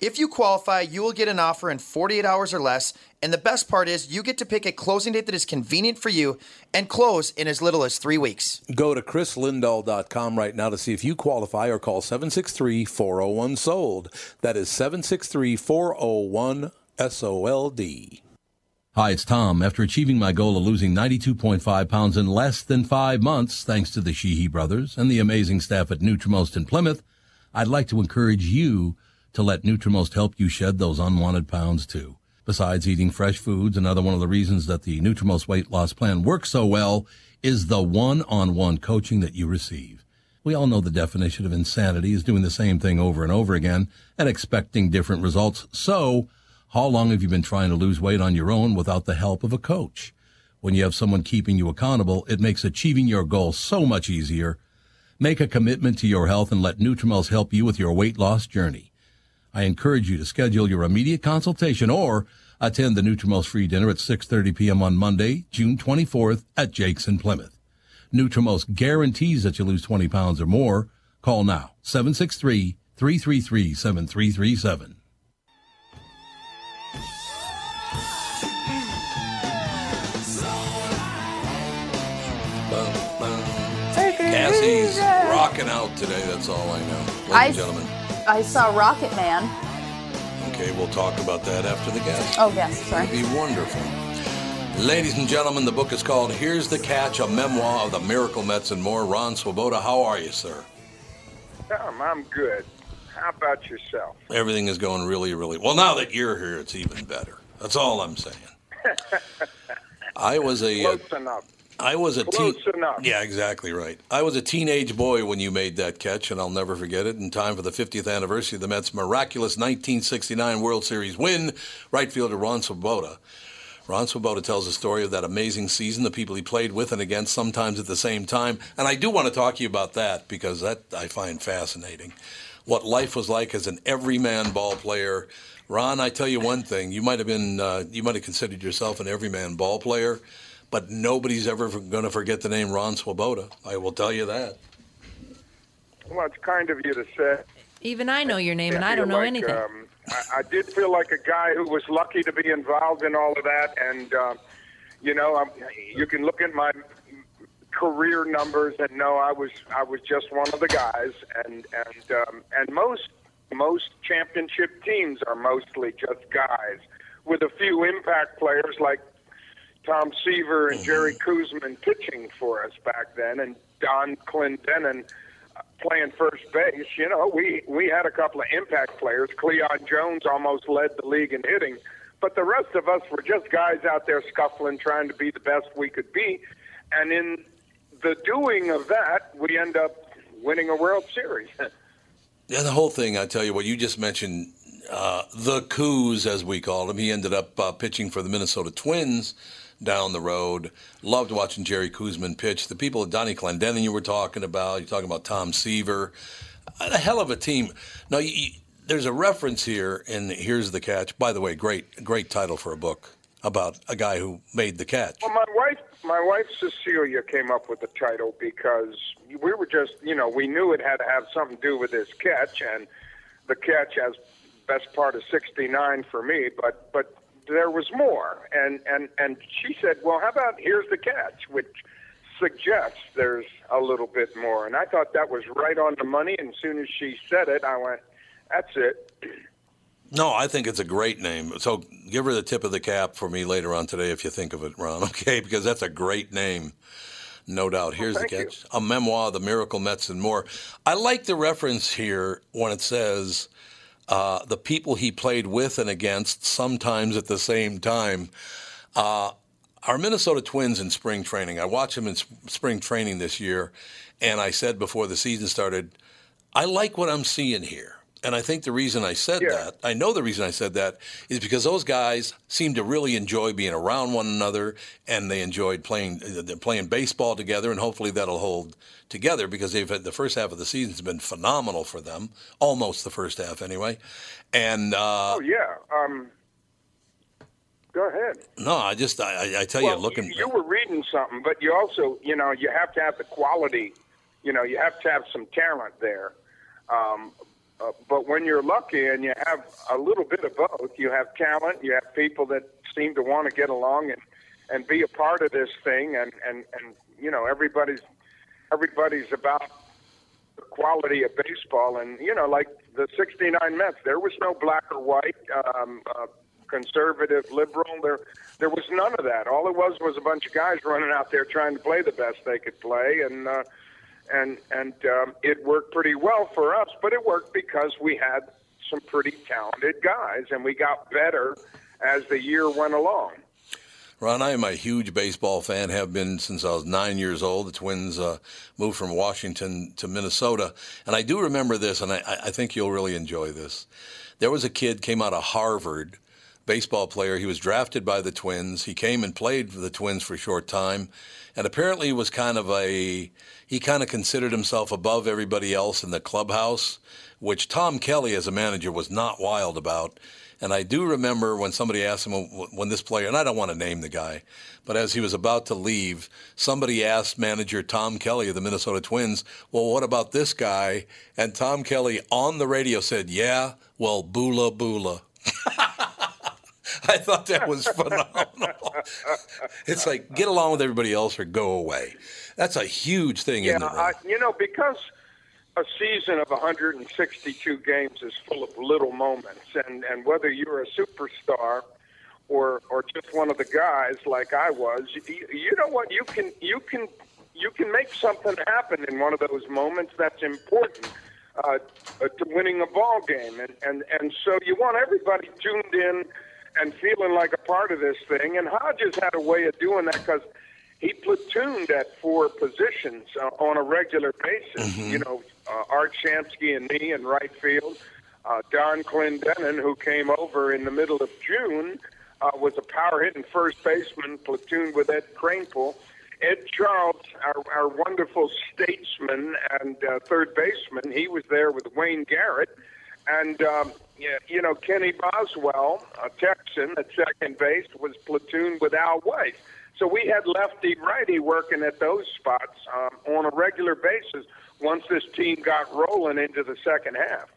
If you qualify, you will get an offer in 48 hours or less, and the best part is you get to pick a closing date that is convenient for you and close in as little as three weeks. Go to chrislindahl.com right now to see if you qualify or call 763 401 SOLD. That is 763 401 SOLD. Hi, it's Tom. After achieving my goal of losing 92.5 pounds in less than five months, thanks to the Sheehy brothers and the amazing staff at Nutrimost in Plymouth, I'd like to encourage you to let Nutrimost help you shed those unwanted pounds too. Besides eating fresh foods, another one of the reasons that the Nutrimost weight loss plan works so well is the one-on-one coaching that you receive. We all know the definition of insanity is doing the same thing over and over again and expecting different results. So, how long have you been trying to lose weight on your own without the help of a coach? When you have someone keeping you accountable, it makes achieving your goal so much easier. Make a commitment to your health and let Nutrimost help you with your weight loss journey. I encourage you to schedule your immediate consultation or attend the Nutrimost free dinner at 6:30 p.m. on Monday, June 24th at Jake's in Plymouth. Nutrimost guarantees that you lose 20 pounds or more. Call now 763-333-7337. Cassie's rocking out today. That's all I know, ladies I, and gentlemen. I saw Rocket Man. Okay, we'll talk about that after the guest. Oh, yes, sorry. It'd be wonderful. Ladies and gentlemen, the book is called Here's the Catch, a memoir of the Miracle Mets and more. Ron Swoboda, how are you, sir? Um, I'm good. How about yourself? Everything is going really, really well. Now that you're here, it's even better. That's all I'm saying. I was a uh, enough. I was a teen. Close enough. Yeah, exactly right. I was a teenage boy when you made that catch, and I'll never forget it. In time for the 50th anniversary of the Mets' miraculous 1969 World Series win, right fielder Ron Swoboda. Ron Swoboda tells the story of that amazing season, the people he played with and against, sometimes at the same time. And I do want to talk to you about that because that I find fascinating. What life was like as an everyman ball player. Ron, I tell you one thing: you might have been, uh, you might have considered yourself an everyman ball player, but nobody's ever going to forget the name Ron Swoboda. I will tell you that. Well, it's kind of you to say. Even I know your name, and I don't know like, anything. Um, I, I did feel like a guy who was lucky to be involved in all of that, and uh, you know, um, you can look at my career numbers and know I was I was just one of the guys, and and um, and most most championship teams are mostly just guys, with a few impact players like Tom Seaver and Jerry Koosman pitching for us back then, and Don Clendenon uh, playing first base. You know, we we had a couple of impact players. Cleon Jones almost led the league in hitting, but the rest of us were just guys out there scuffling, trying to be the best we could be. And in the doing of that, we end up winning a World Series. Yeah, the whole thing. I tell you what, you just mentioned uh, the Coos, as we called him. He ended up uh, pitching for the Minnesota Twins down the road. Loved watching Jerry Koosman pitch. The people at Donnie Clendenon you were talking about. You're talking about Tom Seaver. A hell of a team. Now, you, you, there's a reference here, and here's the catch. By the way, great, great title for a book about a guy who made the catch. Well, my wife, my wife Cecilia came up with the title because we were just, you know, we knew it had to have something to do with this catch, and the catch as best part of '69 for me. But but there was more, and and and she said, well, how about here's the catch, which suggests there's a little bit more, and I thought that was right on the money. And as soon as she said it, I went, that's it. No, I think it's a great name. So give her the tip of the cap for me later on today if you think of it, Ron, okay? Because that's a great name. No doubt. Here's Well, the catch a memoir of the Miracle Mets and more. I like the reference here when it says uh, the people he played with and against, sometimes at the same time. Uh, our Minnesota Twins in spring training, I watched them in s- spring training this year, and I said before the season started, I like what I'm seeing here. And I think the reason I said that, I know the reason I said that, is because those guys seem to really enjoy being around one another, and they enjoyed playing uh, they're playing baseball together, and hopefully that'll hold together because they've had the first half of the season's been phenomenal for them, almost the first half anyway. And uh, Oh yeah. Um, go ahead. no, I just I, I- tell well, you, looking you were reading something, but you also, you know, you have to have the quality. You know, you have to have some talent there. Um, uh, but when you're lucky and you have a little bit of both, you have talent, you have people that seem to want to get along and and be a part of this thing, and and and you know, everybody's everybody's about the quality of baseball, and you know, like the '69 Mets, there was no black or white. Um, uh, conservative, liberal. There, there was none of that. All it was was a bunch of guys running out there trying to play the best they could play, and uh, and and um, it worked pretty well for us. But it worked because we had some pretty talented guys, and we got better as the year went along. Ron, I am a huge baseball fan, have been since I was nine years old. The Twins uh, moved from Washington to Minnesota. And I do remember this, and I, I think you'll really enjoy this. There was a kid came out of Harvard, baseball player. He was drafted by the Twins. He came and played for the Twins for a short time. And apparently was kind of a, he kind of considered himself above everybody else in the clubhouse, which Tom Kelly as a manager was not wild about. And I do remember when somebody asked him when this player, and I don't want to name the guy, but as he was about to leave, somebody asked manager Tom Kelly of the Minnesota Twins, well, what about this guy? And Tom Kelly on the radio said, yeah, well, Bula boola. I thought that was phenomenal. it's like, get along with everybody else or go away. That's a huge thing, Yeah, isn't it? Ron? I, you know, because a season of 162 games is full of little moments, and and whether you're a superstar or or just one of the guys like I was, you, you know what? You can you can you can make something happen in one of those moments that's important uh, to winning a ball game, and and and so you want everybody tuned in and feeling like a part of this thing. And Hodges had a way of doing that because he platooned at four positions uh, on a regular basis. Mhm. You know, uh, Art Shamsky and me in right field. Uh, Don Clendenon, who came over in the middle of June, uh, was a power hitting first baseman, platooned with Ed Kranepool. Ed Charles, our, our wonderful statesman and uh, third baseman, he was there with Wayne Garrett. And, um, you know, Kenny Boswell, a Texan at second base, was platooned with Al Weiss. So we had lefty righty working at those spots um, on a regular basis once this team got rolling into the second half.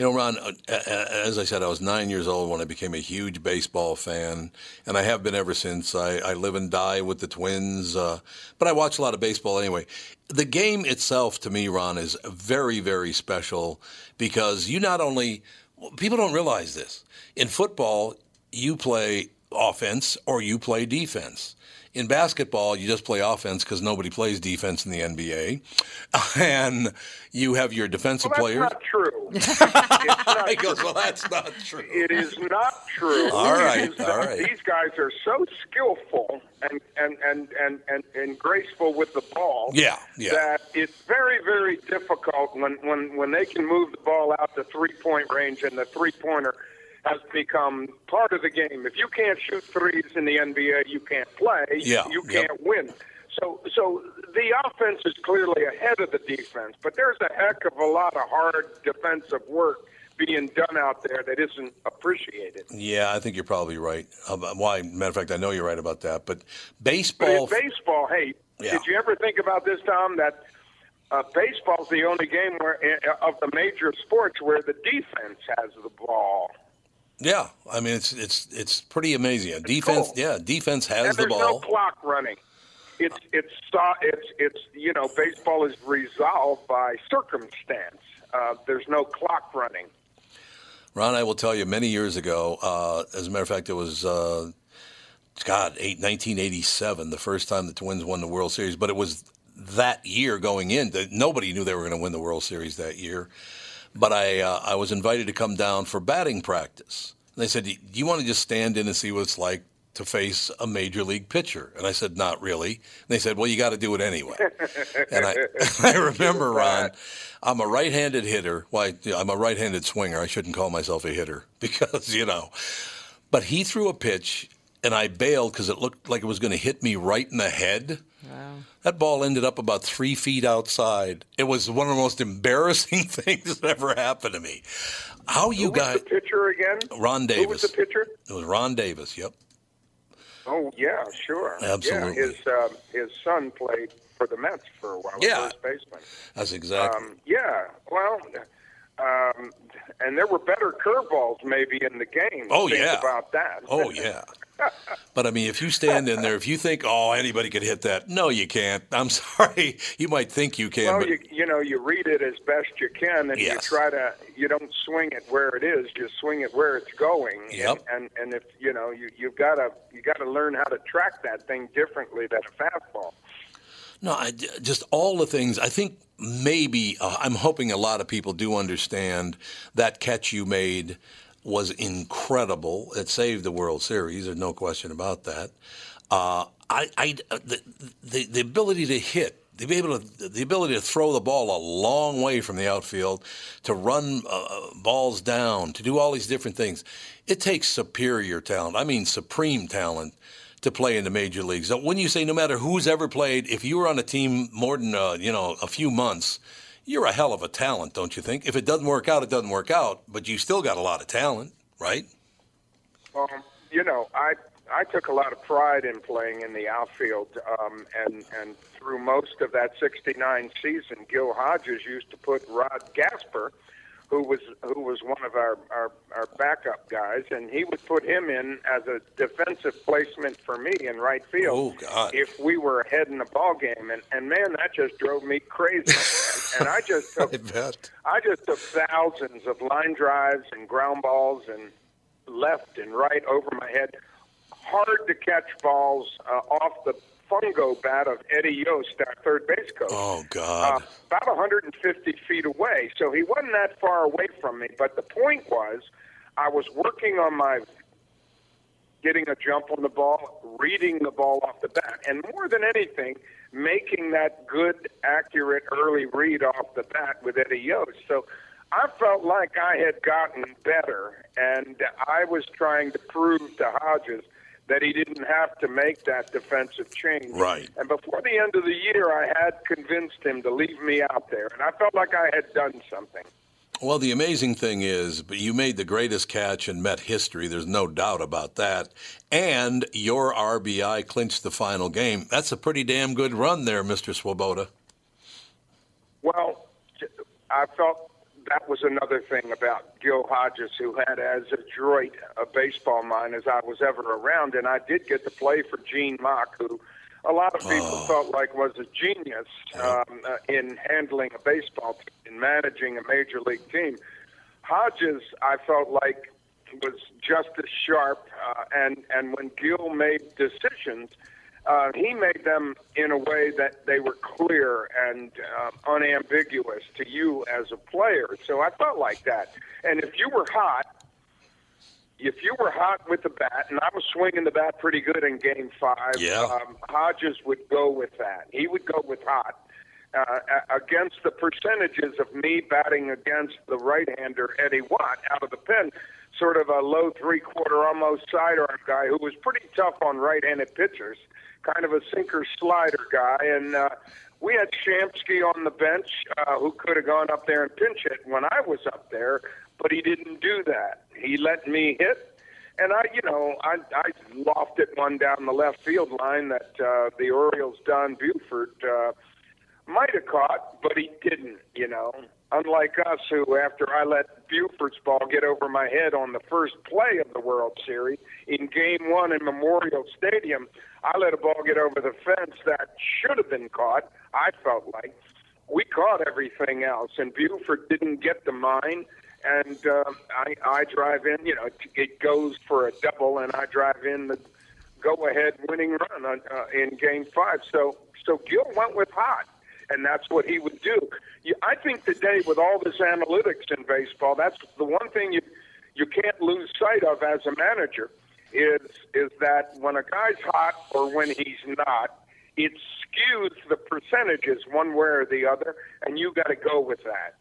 You know, Ron, uh, uh, as I said, I was nine years old when I became a huge baseball fan, and I have been ever since. I, I live and die with the Twins, uh, but I watch a lot of baseball anyway. The game itself, to me, Ron, is very, very special because you not only, people don't realize this. In football, you play offense or you play defense. In basketball, you just play offense because nobody plays defense in the NBA, and you have your defensive well, players. that's not true. not he goes, well, that's not true. It is not true. All right, all right. These guys are so skillful and and, and, and, and and graceful with the ball. Yeah, yeah. That it's very very difficult when when when they can move the ball out to three point range and the three pointer has become part of the game. If you can't shoot threes in the NBA, you can't play. Yeah, You can't win. So so the offense is clearly ahead of the defense, but there's a heck of a lot of hard defensive work being done out there that isn't appreciated. Yeah, I think you're probably right. Um, why? Matter of fact, I know you're right about that. But But baseball, in baseball, hey, Yeah. did you ever think about this, Tom? That uh, baseball's the only game where uh, of the major sports where the defense has the ball. Yeah, I mean it's it's it's pretty amazing. Defense, cool. yeah, defense has and the ball. there's no clock running. It's it's it's it's you know baseball is resolved by circumstance. Uh, there's no clock running. Ron, I will tell you, many years ago, uh, as a matter of fact, it was, uh, God, eight, 1987, the first time the Twins won the World Series. But it was that year going in that nobody knew they were going to win the World Series that year. But I, uh, I was invited to come down for batting practice. And they said, Do you want to just stand in and see what it's like to face a major league pitcher? And I said, Not really. And they said, Well, you got to do it anyway. And I, I remember, Ron, I'm a right-handed hitter. Why, I'm a right-handed swinger. I shouldn't call myself a hitter because, you know. But he threw a pitch, and I bailed because it looked like it was going to hit me right in the head. Wow. That ball ended up about three feet outside. It was one of the most embarrassing things that ever happened to me. How you Who was the pitcher again? Ron Who was Davis. the pitcher? It was Ron Davis. Yep. Oh yeah, sure. Absolutely. Yeah, his uh, his son played for the Mets for a while. Yeah. first baseman. That's exactly. Um, yeah. Well, um, and there were better curveballs maybe in the game. Oh, Think yeah. About that. Oh yeah. But I mean, if you stand in there, if you think, "Oh, anybody could hit that," no, you can't. I'm sorry. You might think you can, well, but you you know you read it as best you can, and you try to you don't swing it where it is, you swing it where it's going. Yep. And and, and if you know you you've got to you got to learn how to track that thing differently than a fastball. No, I, just all the things. I think maybe uh, I'm hoping a lot of people do understand that catch you made was incredible. It saved the World Series. There's no question about that. Uh, I, I, the, the the ability to hit, to be able to, the ability to throw the ball a long way from the outfield, to run uh, balls down, to do all these different things. It takes superior talent. I mean, supreme talent to play in the major leagues. So when you say no matter who's ever played, if you were on a team more than uh, you know a few months, you're a hell of a talent, don't you think? If it doesn't work out, it doesn't work out, but you still got a lot of talent, right? Um, you know, I I took a lot of pride in playing in the outfield, um, and and through most of that '69 season, Gil Hodges used to put Rod Gaspar, who was who was one of our, our our backup guys, and he would put him in as a defensive placement for me in right field. Oh, God. If we were ahead in the ball game, and and man, that just drove me crazy. and I just took I. I just took thousands of line drives and ground balls and left and right over my head. Hard to catch balls uh, off the fungo bat of Eddie Yost, our third base coach. Oh God. Uh, about 150 feet away. So he wasn't that far away from me. But the point was, I was working on my getting a jump on the ball, reading the ball off the bat, and more than anything, making that good, accurate early read off the bat with Eddie Yost. So I felt like I had gotten better, and I was trying to prove to Hodges that he didn't have to make that defensive change. Right. And before the end of the year, I had convinced him to leave me out there, and I felt like I had done something. Well, the amazing thing is, you made the greatest catch in Met history. There's no doubt about that. And your RBI clinched the final game. That's a pretty damn good run there, Mr. Swoboda. Well, I felt that was another thing about Gil Hodges, who had as adroit a baseball mind as I was ever around, and I did get to play for Gene Mauch, who a lot of people felt like was a genius um, uh, in handling a baseball team, in managing a major league team. Hodges, I felt like was just as sharp, uh, and and when Gil made decisions, uh, he made them in a way that they were clear and um, unambiguous to you as a player. So I felt like that. And if you were hot, if you were hot with the bat, and I was swinging the bat pretty good in Game Five, Yeah. um, Hodges would go with that. He would go with hot. Uh, against the percentages of me batting against the right-hander Eddie Watt out of the pen, sort of a low three-quarter, almost sidearm guy who was pretty tough on right-handed pitchers, kind of a sinker slider guy, and uh, we had Shamsky on the bench uh, who could have gone up there and pinch hit when I was up there, but he didn't do that. He let me hit, and I, you know, I, I lofted one down the left field line that uh, the Orioles' Don Buford uh, might have caught, but he didn't. You know, unlike us, who after I let Buford's ball get over my head on the first play of the World Series in Game One in Memorial Stadium, I let a ball get over the fence that should have been caught. I felt like we caught everything else, and Buford didn't get to mine. And uh, I, I drive in. You know, it, goes for a double, and I drive in the go-ahead winning run on, uh, in Game Five. So, so Gil went with hot, and that's what he would do. You, I think today, with all this analytics in baseball, that's the one thing you you can't lose sight of as a manager is is that when a guy's hot or when he's not, it skews the percentages one way or the other, and you got to go with that.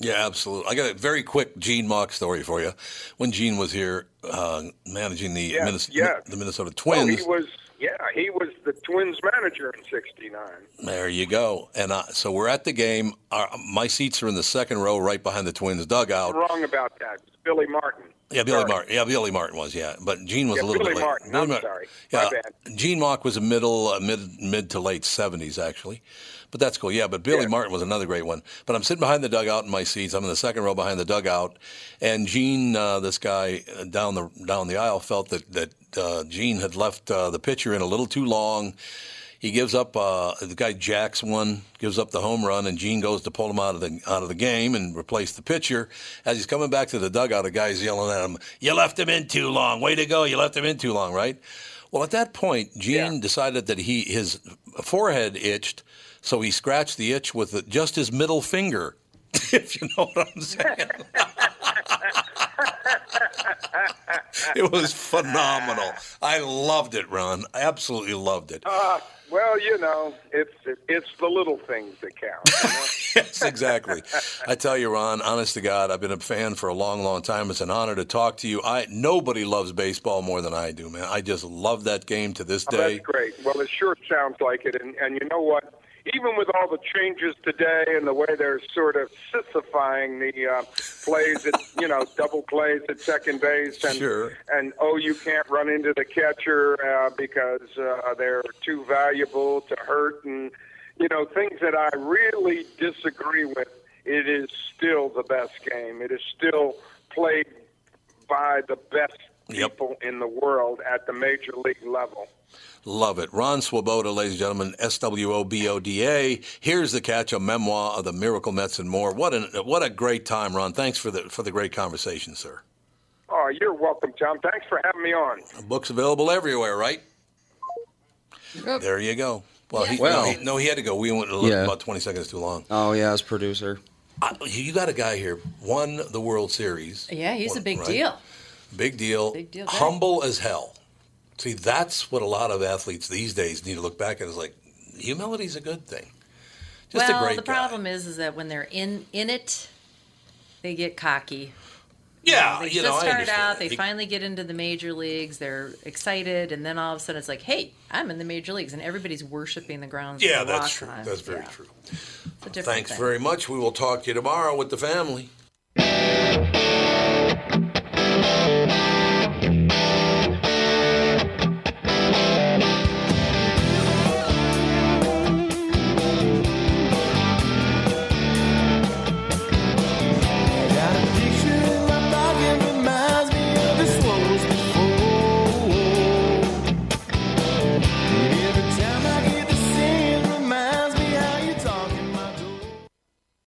Yeah, absolutely. I got a very quick Gene Mauch story for you. When Gene was here uh, managing the, Yeah, Minnes- yeah. the Minnesota Well, Twins, he was yeah, he was the Twins manager in '69. There you go. And uh, so we're at the game. Our, my seats are in the second row, right behind the Twins dugout. Wrong about that. It's Billy Martin. Yeah, Billy Sorry. Martin. Yeah, Billy Martin was. Yeah, but Gene was Yeah, a little Billy bit late. Martin. Billy I'm sorry. Yeah, My bad. Gene Mauch was a middle, uh, mid, mid to late seventies actually, but that's cool. Yeah, but Billy Martin was another great one. But I'm sitting behind the dugout in my seats. I'm in the second row behind the dugout, and Gene, uh, this guy uh, down the down the aisle, felt that that uh, Gene had left uh, the pitcher in a little too long. He gives up. Uh, the guy jacks one, gives up the home run, and Gene goes to pull him out of the out of the game and replace the pitcher. As he's coming back to the dugout, a guy's yelling at him, "You left him in too long. Way to go! You left him in too long." Right. Well, at that point, Gene decided that he his forehead itched, so he scratched the itch with the, just his middle finger. if you know what I'm saying. it was phenomenal. I loved it, Ron. I absolutely loved it. Uh, well, you know, it's it's the little things that count. you know? yes, exactly. I tell you, Ron, honest to God, I've been a fan for a long, long time. It's an honor to talk to you. I nobody loves baseball more than I do, man. I just love that game to this Oh, day. that's great. Well, it sure sounds like it. And, and you know what? Even with all the changes today and the way they're sort of sissifying the uh, plays at, you know, double plays at second base and, Sure. and oh, you can't run into the catcher uh, because uh, they're too valuable to hurt and, you know, things that I really disagree with. It is still the best game. It is still played by the best Yep. people in the world at the major league level. Love it. Ron Swoboda, ladies and gentlemen, S W O B O D A. Here's the catch: a memoir of the Miracle Mets and more. What an what a great time, Ron. Thanks for the for the great conversation, sir. Oh, you're welcome, Tom. Thanks for having me on. Books available everywhere, right? There you go. Well, he, Well- no, he, no, he had to go. We went a little, Yeah. about 20 seconds too long. Oh yeah, as producer. I, you got a guy here, won the World Series. Yeah, he's a big right? deal. Big deal. Big deal. Humble as hell. See, that's what a lot of athletes these days need to look back at. Is like, humility's a good thing. Just well, a great the guy. problem is, is that when they're in in it, they get cocky. Yeah, they you just know, start out. They He- finally get into the major leagues. They're excited, and then all of a sudden, it's like, "Hey, I'm in the major leagues," and everybody's worshiping the grounds. Yeah, that's true. on. That's very Yeah. true. Thanks thing. very much. We will talk to you tomorrow with the family.